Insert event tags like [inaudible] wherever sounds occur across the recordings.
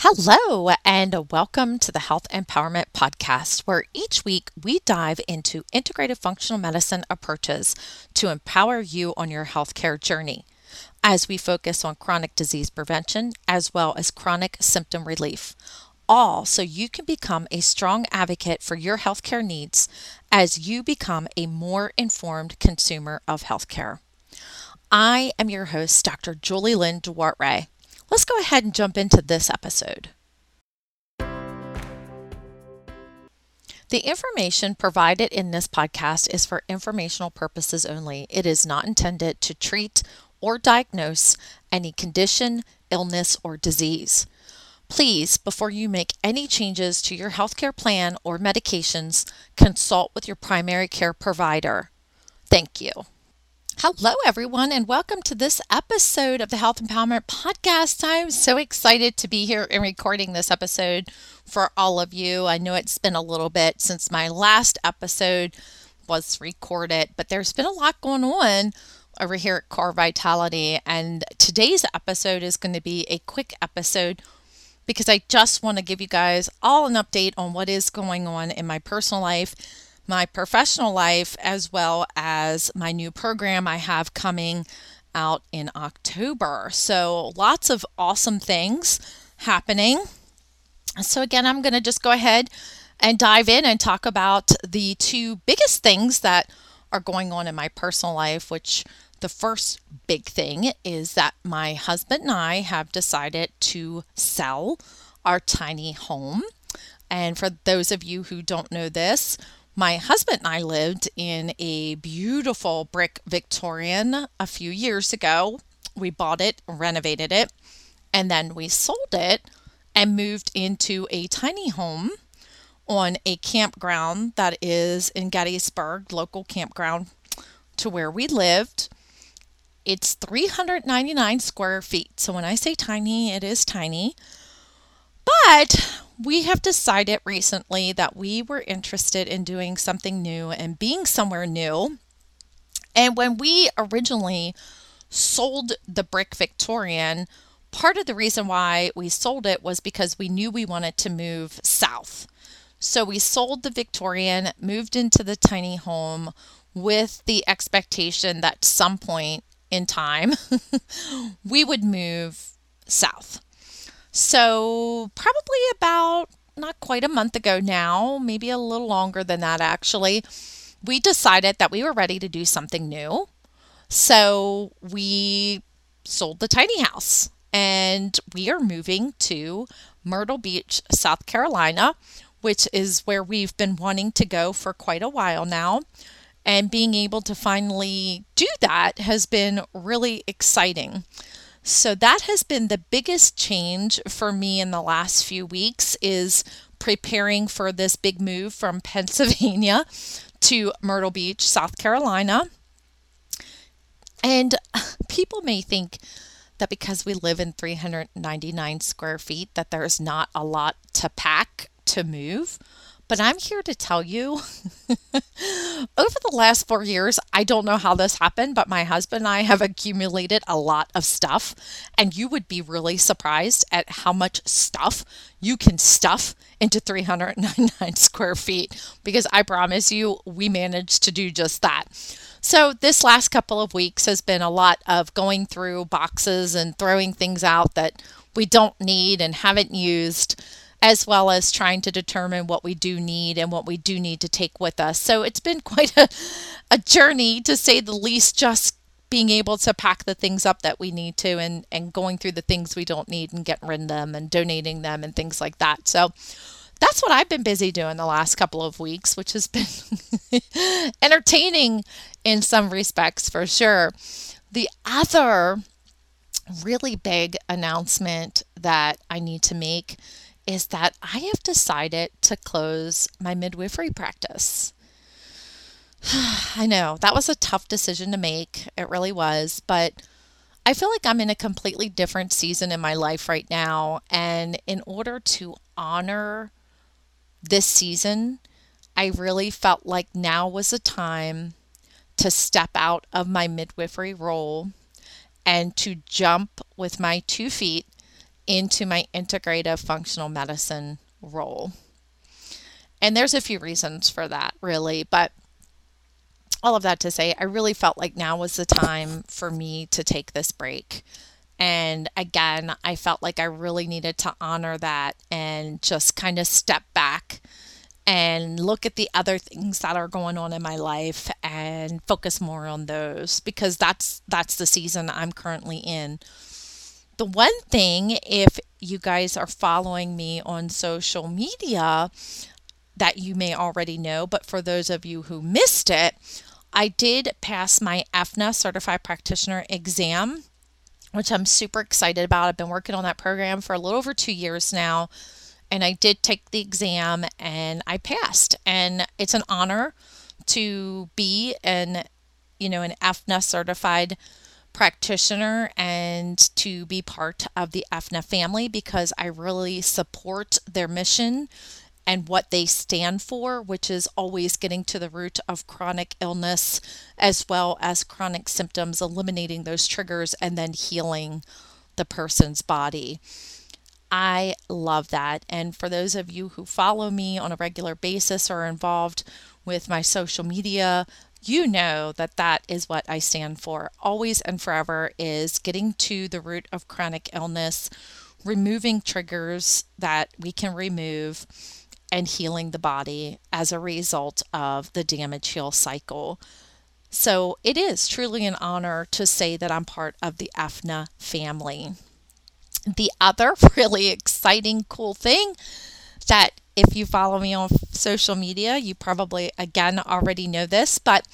Hello, and welcome to the Health Empowerment Podcast, where each week we dive into integrative functional medicine approaches to empower you on your healthcare journey as we focus on chronic disease prevention as well as chronic symptom relief. All so you can become a strong advocate for your healthcare needs as you become a more informed consumer of healthcare. I am your host, Dr. Julie Lynn Duarte. Let's go ahead and jump into this episode. The information provided in this podcast is for informational purposes only. It is not intended to treat or diagnose any condition, illness, or disease. Please, before you make any changes to your healthcare plan or medications, consult with your primary care provider. Thank you. Hello, everyone, and welcome to this episode of the Health Empowerment Podcast. I'm so excited to be here and recording this episode for all of you. I know it's been a little bit since my last episode was recorded, but there's been a lot going on over here at Core Vitality, and today's episode is going to be a quick episode because I just want to give you guys all an update on what is going on in my personal life my professional life as well as my new program I have coming out in October. So, lots of awesome things happening. So, again, I'm going to just go ahead and dive in and talk about the two biggest things that are going on in my personal life, which the first big thing is that my husband and I have decided to sell our tiny home. And for those of you who don't know this, my husband and I lived in a beautiful brick Victorian a few years ago. We bought it, renovated it, and then we sold it and moved into a tiny home on a campground that is in Gettysburg, local campground to where we lived. It's 399 square feet. So when I say tiny, it is tiny. But we have decided recently that we were interested in doing something new and being somewhere new. And when we originally sold the brick Victorian, part of the reason why we sold it was because we knew we wanted to move south. So we sold the Victorian, moved into the tiny home with the expectation that some point in time [laughs] we would move south. So, probably about not quite a month ago now, maybe a little longer than that actually, we decided that we were ready to do something new. So, we sold the tiny house and we are moving to Myrtle Beach, South Carolina, which is where we've been wanting to go for quite a while now. And being able to finally do that has been really exciting. So that has been the biggest change for me in the last few weeks is preparing for this big move from [laughs] Pennsylvania to Myrtle Beach, South Carolina. And people may think that because we live in 399 square feet that there's not a lot to pack to move. But I'm here to tell you [laughs] over the last four years, I don't know how this happened, but my husband and I have accumulated a lot of stuff. And you would be really surprised at how much stuff you can stuff into 399 [laughs] square feet because I promise you, we managed to do just that. So, this last couple of weeks has been a lot of going through boxes and throwing things out that we don't need and haven't used as well as trying to determine what we do need and what we do need to take with us. So it's been [laughs] quite a, a journey to say the least, just being able to pack the things up that we need to and, and going through the things we don't need and getting rid of them and donating them and things like that. So that's what I've been busy doing the last couple of weeks, which has been [laughs] entertaining in some respects for sure. The other really big announcement that I need to make is that I have decided to close my midwifery practice. [sighs] I know that was a tough decision to make. It really was. But I feel like I'm in a completely different season in my life right now. And in order to honor this season, I really felt like now was a time to step out of my midwifery role and to jump with my two feet into my integrative functional medicine role. And there's a few reasons for that, really. But all of that to say, I really felt like now was the time for me to take this break. And again, I felt like I really needed to honor that and just kind of step back and look at the other things that are going on in my life and focus more on those because that's that's the season I'm currently in. The one thing if you guys are following me on social media that you may already know, but for those of you who missed it, I did pass my AFNA certified practitioner exam, which I'm super excited about. I've been working on that program for a little over 2 years now and I did take the exam and I passed. And it's an honor to be an, you know, an AFNA certified practitioner and to be part of the AFNA family because I really support their mission and what they stand for, which is always getting to the root of chronic illness as well as chronic symptoms, eliminating those triggers, and then healing the person's body. I love that. And for those of you who follow me on a regular basis or involved with my social media, you know that that is what I stand for. Always and forever is getting to the root of chronic illness, removing triggers that we can remove, and healing the body as a result of the damage heal cycle. So it is truly an honor to say that I'm part of the AFNA family. The other [laughs] really exciting, cool thing that if you follow me on social media, you probably again already know this, but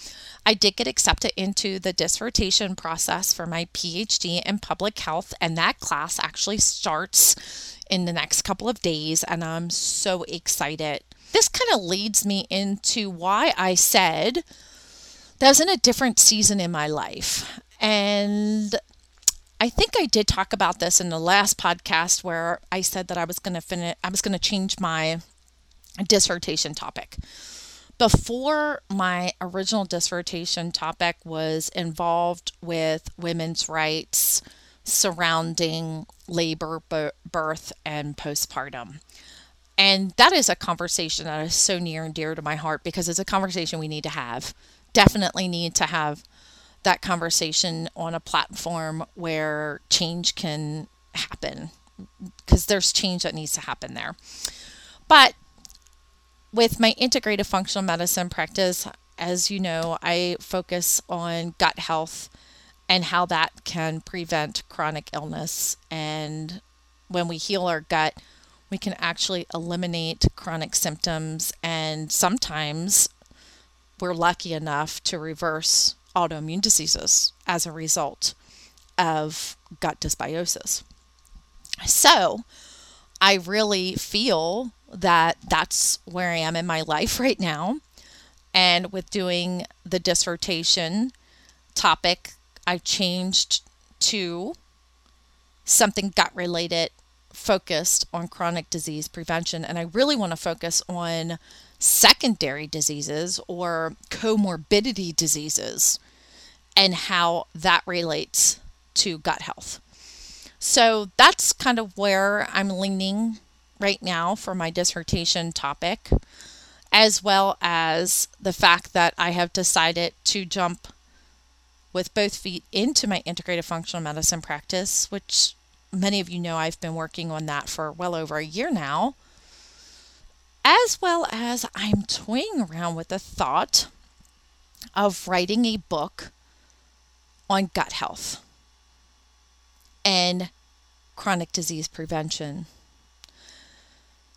I did get accepted into the dissertation process for my PhD in public health, and that class actually starts in the next couple of days, and I'm so excited. This kind of leads me into why I said that I was in a different season in my life. And I think I did talk about this in the last podcast where I said that I was going to finish I was going to change my dissertation topic. Before my original dissertation topic was involved with women's rights surrounding labor, birth, and postpartum. And that is a conversation that is so near and dear to my heart because it's a conversation we need to have. Definitely need to have that conversation on a platform where change can happen because there's change that needs to happen there. But with my integrative functional medicine practice, as you know, I focus on gut health and how that can prevent chronic illness. And when we heal our gut, we can actually eliminate chronic symptoms, and sometimes we're lucky enough to reverse autoimmune diseases as a result of gut dysbiosis. So, I really feel that that's where I am in my life right now. And with doing the dissertation topic, I changed to something gut related focused on chronic disease prevention. And I really want to focus on secondary diseases or comorbidity diseases and how that relates to gut health. So that's kind of where I'm leaning right now for my dissertation topic, as well as the fact that I have decided to jump with both feet into my integrative functional medicine practice, which many of you know I've been working on that for well over a year now as well as I'm toying around with the thought of writing a book on gut health and chronic disease prevention.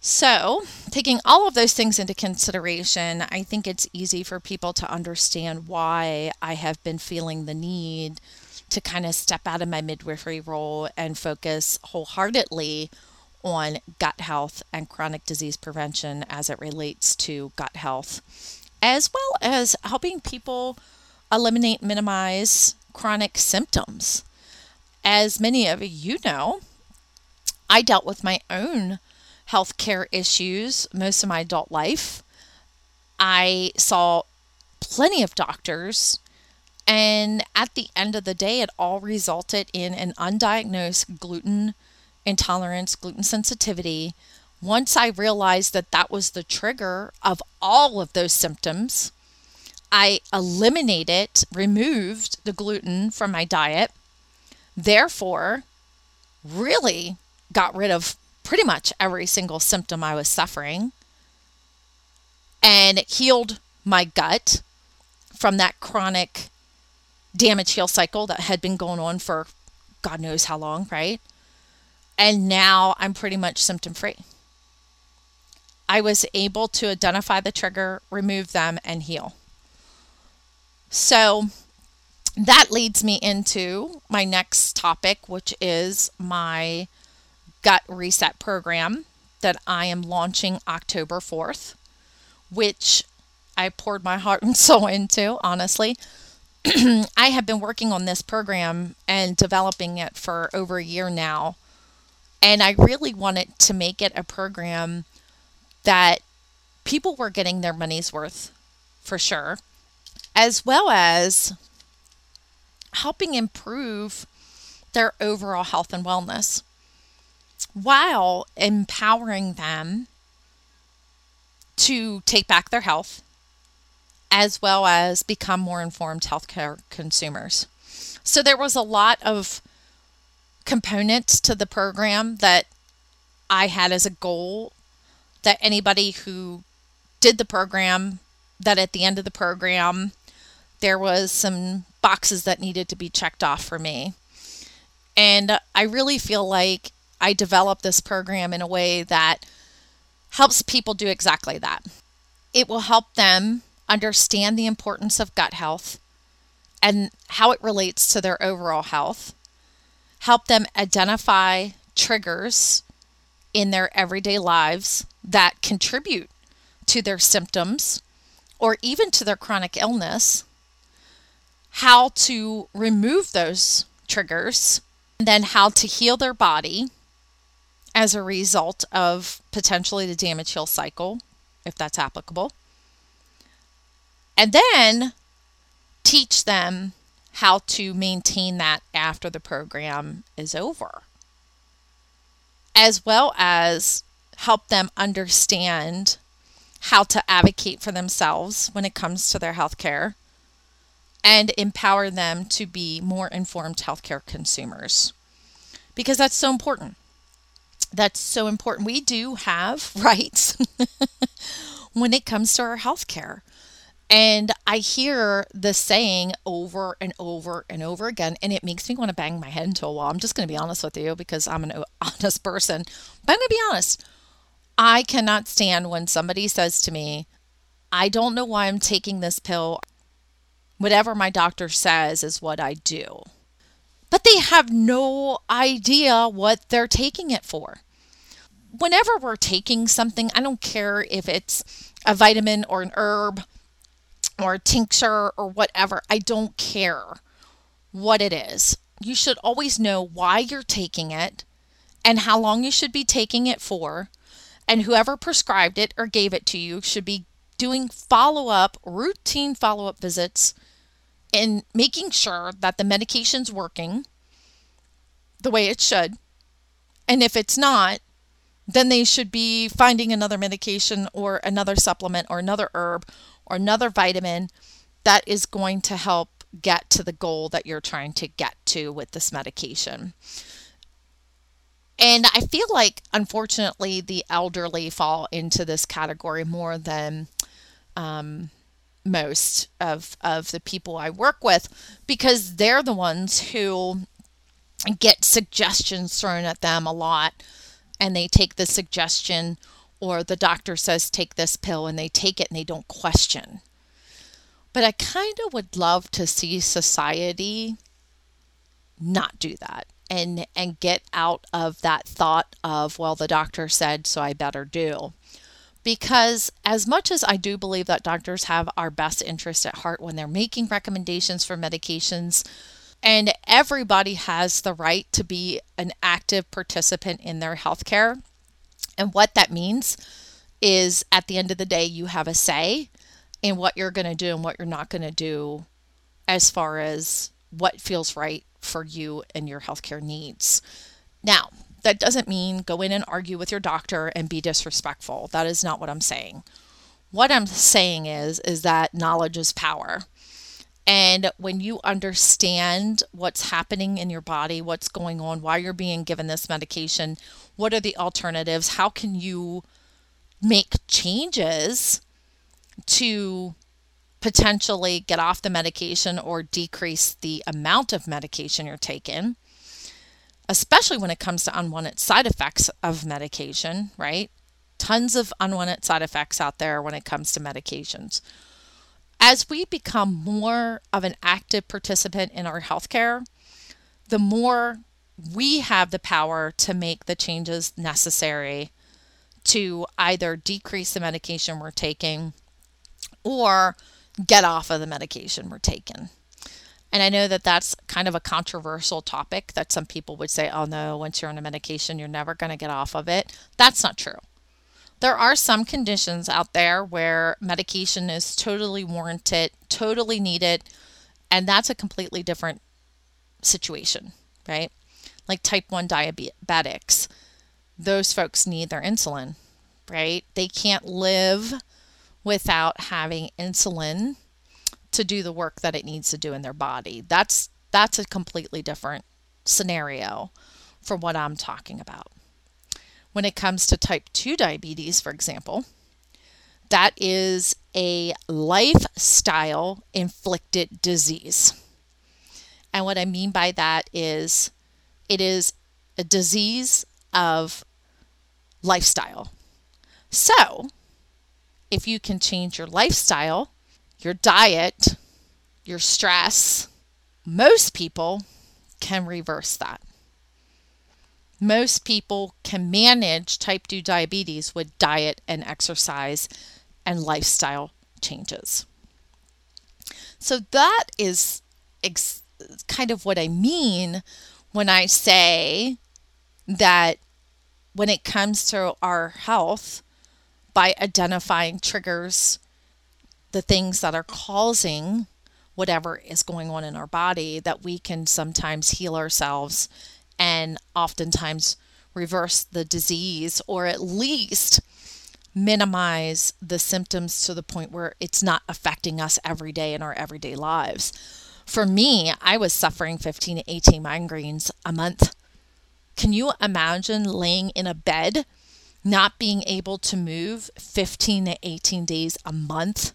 So, taking all of those things into consideration, I think it's easy for people to understand why I have been feeling the need to kind of step out of my midwifery role and focus wholeheartedly on gut health and chronic disease prevention as it relates to gut health, as well as helping people eliminate, minimize chronic symptoms. As many of you know, I dealt with my own health care issues most of my adult life. I saw plenty of doctors, and at the end of the day, it all resulted in an undiagnosed gluten intolerance, gluten sensitivity, once I realized that that was the trigger of all of those symptoms, I eliminated, removed the gluten from my diet, therefore, really got rid of pretty much every single symptom I was suffering and healed my gut from that chronic damage heal cycle that had been going on for God knows how long, right? And now I'm pretty much symptom free. I was able to identify the trigger, remove them, and heal. So that leads me into my next topic, which is my gut reset program that I am launching October 4th, which I poured my heart [laughs] and soul into, honestly. [clears throat] I have been working on this program and developing it for over a year now. And I really wanted to make it a program that people were getting their money's worth for sure, as well as helping improve their overall health and wellness while empowering them to take back their health as well as become more informed healthcare consumers. So there was a lot of components to the program that I had as a goal that anybody who did the program that at the end of the program there was some boxes that needed to be checked off for me. And I really feel like I developed this program in a way that helps people do exactly that. It will help them understand the importance of gut health and how it relates to their overall health, help them identify triggers in their everyday lives that contribute to their symptoms or even to their chronic illness, how to remove those triggers, and then how to heal their body as a result of potentially the damage heal cycle, if that's applicable. And then teach them how to maintain that after the program is over, as well as help them understand how to advocate for themselves when it comes to their health care and empower them to be more informed healthcare consumers because that's so important that's so important. We do have [laughs] rights [laughs] when it comes to our health care. And I hear the saying over and over and over again, and it makes me want to bang my head into a wall. I'm just going to be honest with you because I'm an [laughs] honest person. But I'm going to be honest. I cannot stand when somebody says to me, I don't know why I'm taking this pill. Whatever my doctor says is what I do. But they have no idea what they're taking it for whenever we're taking something, I don't care if it's a vitamin or an herb or a tincture or whatever, I don't care what it is. You should always know why you're taking it and how long you should be taking it for. And whoever prescribed it or gave it to you should be doing follow up, routine follow up visits and making sure that the medication's working the way it should. And if it's not, then they should be finding another medication or another supplement or another herb or another vitamin that is going to help get to the goal that you're trying to get to with this medication. And I feel like, unfortunately, the elderly fall into this category more than um, most of, of the people I work with because they're the ones who get suggestions thrown at them a lot and they take the suggestion or the doctor says take this pill and they take it and they don't question. But I kind of would love to see society not do that and and get out of that thought of well the doctor said so I better do. Because as much as I do believe that doctors have our best interest at heart when they're making recommendations for medications, and everybody has the right to be an active participant in their healthcare. And what that means is at the end of the day, you have a say in what you're going to do and what you're not going to do as far as what feels right for you and your healthcare needs. Now, that doesn't mean go in and argue with your doctor and be disrespectful. That is not what I'm saying. What I'm saying is is that knowledge is power. And when you understand what's happening in your body, what's going on, why you're being given this medication, what are the alternatives, how can you make changes to potentially get off the medication or decrease the amount of medication you're taking, especially when it comes to unwanted side effects of medication, right? Tons of unwanted side effects out there when it comes to medications as we become more of an active participant in our healthcare, the more we have the power to make the changes necessary to either decrease the medication we're taking or get off of the medication we're taking. And I know that that's kind of a controversial topic that some people would say, oh no, once you're on a medication, you're never going to get off of it. That's not true. There are some conditions out there where medication is totally warranted, totally needed, and that's a completely different situation, right? Like type 1 diabetics. Those folks need their insulin, right? They can't live without having insulin to do the work that it needs to do in their body. That's that's a completely different scenario for what I'm talking about when it comes to type 2 diabetes, for example, that is a lifestyle inflicted disease. And what I mean by that is it is a disease of lifestyle. So, if you can change your lifestyle, your diet, your stress, most people can reverse that most people can manage type 2 diabetes with diet and exercise and lifestyle changes. So that is ex- kind of what I mean when I say that when it comes to our health, by identifying triggers, the things that are causing whatever is going on in our body, that we can sometimes heal ourselves and oftentimes reverse the disease or at least minimize the symptoms to the point where it's not affecting us every day in our everyday lives. For me, I was suffering 15 to 18 migraines a month. Can you imagine laying in a bed, not being able to move 15 to 18 days a month?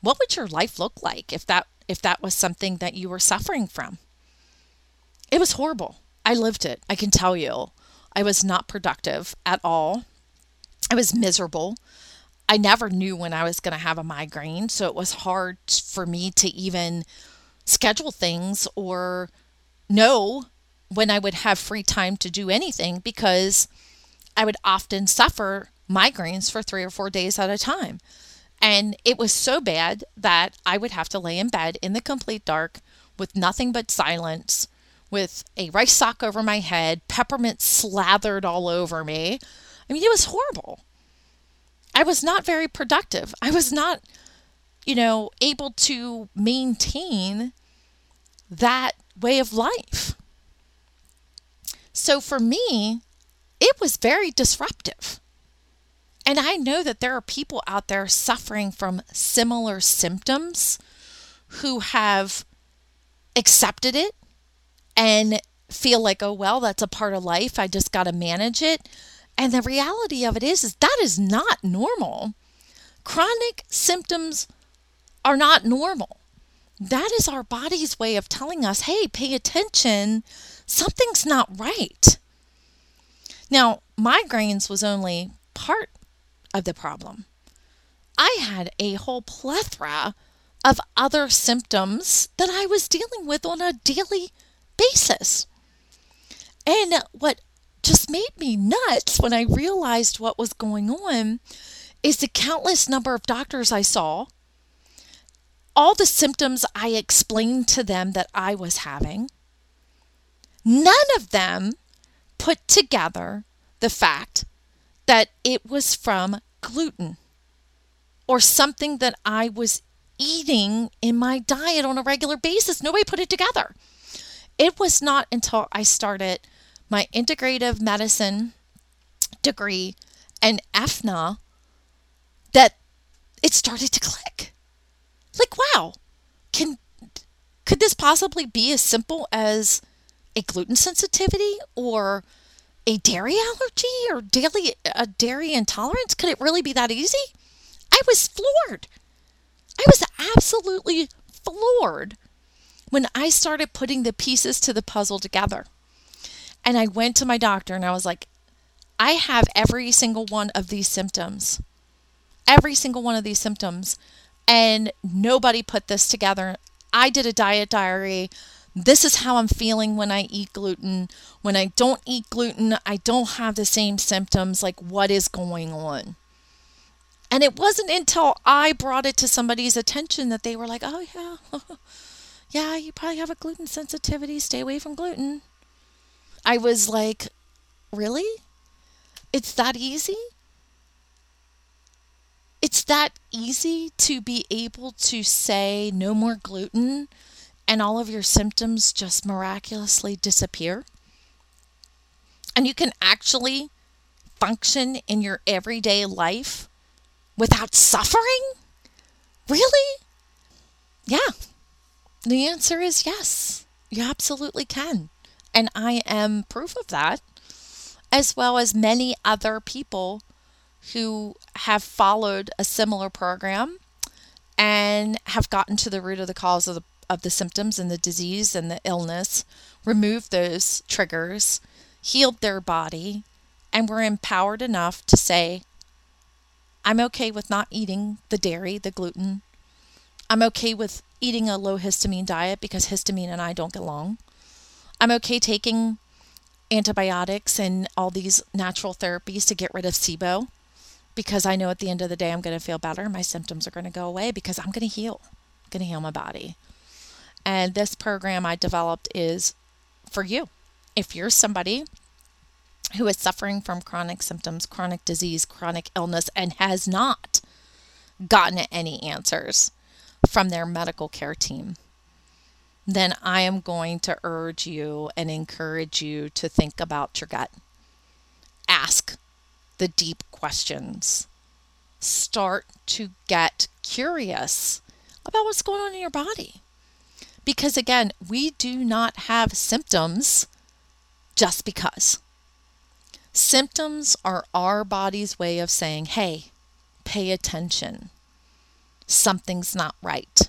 What would your life look like if that if that was something that you were suffering from? It was horrible. I lived it. I can tell you. I was not productive at all. I was miserable. I never knew when I was going to have a migraine, so it was hard for me to even schedule things or know when I would have free time to do anything because I would often suffer migraines for three or four days at a time. And it was so bad that I would have to lay in bed in the complete dark with nothing but silence with a rice sock over my head, peppermint slathered all over me. I mean, it was horrible. I was not very productive. I was not, you know, able to maintain that way of life. So for me, it was very disruptive. And I know that there are people out there suffering from similar symptoms who have accepted it and feel like, oh, well, that's a part of life. I just got to manage it. And the reality of it is, is that is not normal. Chronic symptoms are not normal. That is our body's way of telling us, hey, pay attention. Something's not right. Now, migraines was only part of the problem. I had a whole plethora of other symptoms that I was dealing with on a daily basis. And what just made me nuts when I realized what was going on is the countless number of doctors I saw, all the symptoms I explained to them that I was having. None of them put together the fact that it was from gluten or something that I was eating in my diet on a regular basis. Nobody put it together. It was not until I started my integrative medicine degree and AFNA that it started to click. Like, wow, can could this possibly be as simple as a gluten sensitivity or a dairy allergy or daily a dairy intolerance? Could it really be that easy? I was floored. I was absolutely floored when I started putting the pieces to the puzzle together. And I went to my doctor and I was like, I have every single one of these symptoms. Every single one of these symptoms. And nobody put this together. I did a diet diary. This is how I'm feeling when I eat gluten. When I don't eat gluten, I don't have the same symptoms. Like, what is going on? And it wasn't until I brought it to somebody's attention that they were like, oh, yeah, [laughs] yeah, you probably have a gluten sensitivity. Stay away from gluten. I was like, really? It's that easy? It's that easy to be able to say no more gluten and all of your symptoms just miraculously disappear? And you can actually function in your everyday life without suffering? Really? Yeah. The answer is yes. You absolutely can. And I am proof of that, as well as many other people who have followed a similar program and have gotten to the root of the cause of the, of the symptoms and the disease and the illness, removed those triggers, healed their body, and were empowered enough to say, I'm okay with not eating the dairy, the gluten. I'm okay with eating a low histamine diet because histamine and I don't get along. I'm okay taking antibiotics and all these natural therapies to get rid of SIBO because I know at the end of the day I'm going to feel better. My symptoms are going to go away because I'm going to heal. I'm going to heal my body. And this program I developed is for you. If you're somebody who is suffering from chronic symptoms, chronic disease, chronic illness, and has not gotten any answers from their medical care team, then I am going to urge you and encourage you to think about your gut. Ask the deep questions. Start to get curious about what's going on in your body. Because again, we do not have symptoms just because. Symptoms are our body's way of saying, hey, pay attention. Something's not right.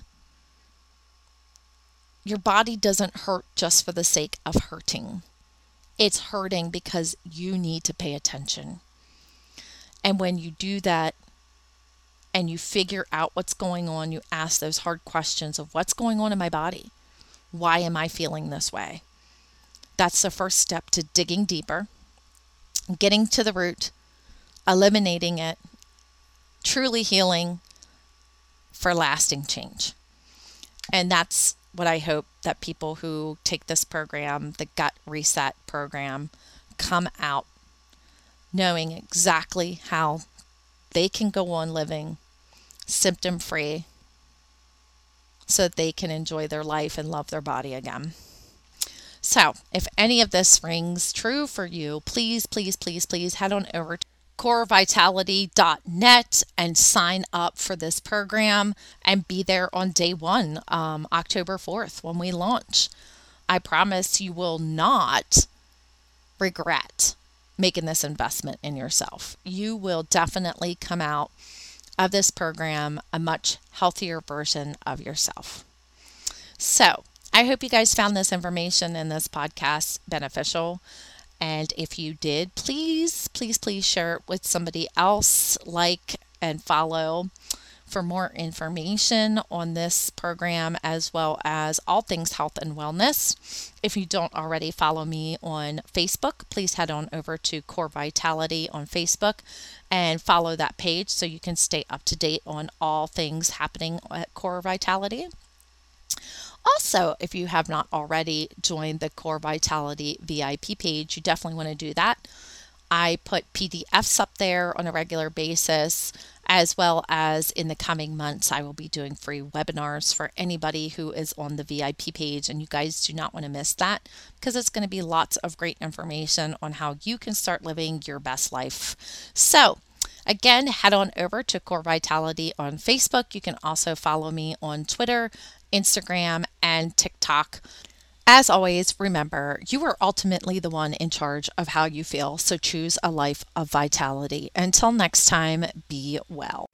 Your body doesn't hurt just for the sake of hurting. It's hurting because you need to pay attention. And when you do that and you figure out what's going on, you ask those hard questions of what's going on in my body? Why am I feeling this way? That's the first step to digging deeper getting to the root, eliminating it, truly healing for lasting change. And that's what I hope that people who take this program, the Gut Reset program, come out knowing exactly how they can go on living symptom free so that they can enjoy their life and love their body again. So, if any of this rings true for you, please, please, please, please head on over to corevitality.net and sign up for this program and be there on day one, um, October 4th, when we launch. I promise you will not regret making this investment in yourself. You will definitely come out of this program a much healthier version of yourself. So, I hope you guys found this information in this podcast beneficial. And if you did, please, please, please share it with somebody else, like and follow for more information on this program as well as all things health and wellness. If you don't already follow me on Facebook, please head on over to Core Vitality on Facebook and follow that page so you can stay up to date on all things happening at Core Vitality. Also, if you have not already joined the Core Vitality VIP page, you definitely want to do that. I put PDFs up there on a regular basis, as well as in the coming months, I will be doing free webinars for anybody who is on the VIP page. And you guys do not want to miss that because it's going to be lots of great information on how you can start living your best life. So, Again, head on over to Core Vitality on Facebook. You can also follow me on Twitter, Instagram, and TikTok. As always, remember, you are ultimately the one in charge of how you feel, so choose a life of vitality. Until next time, be well.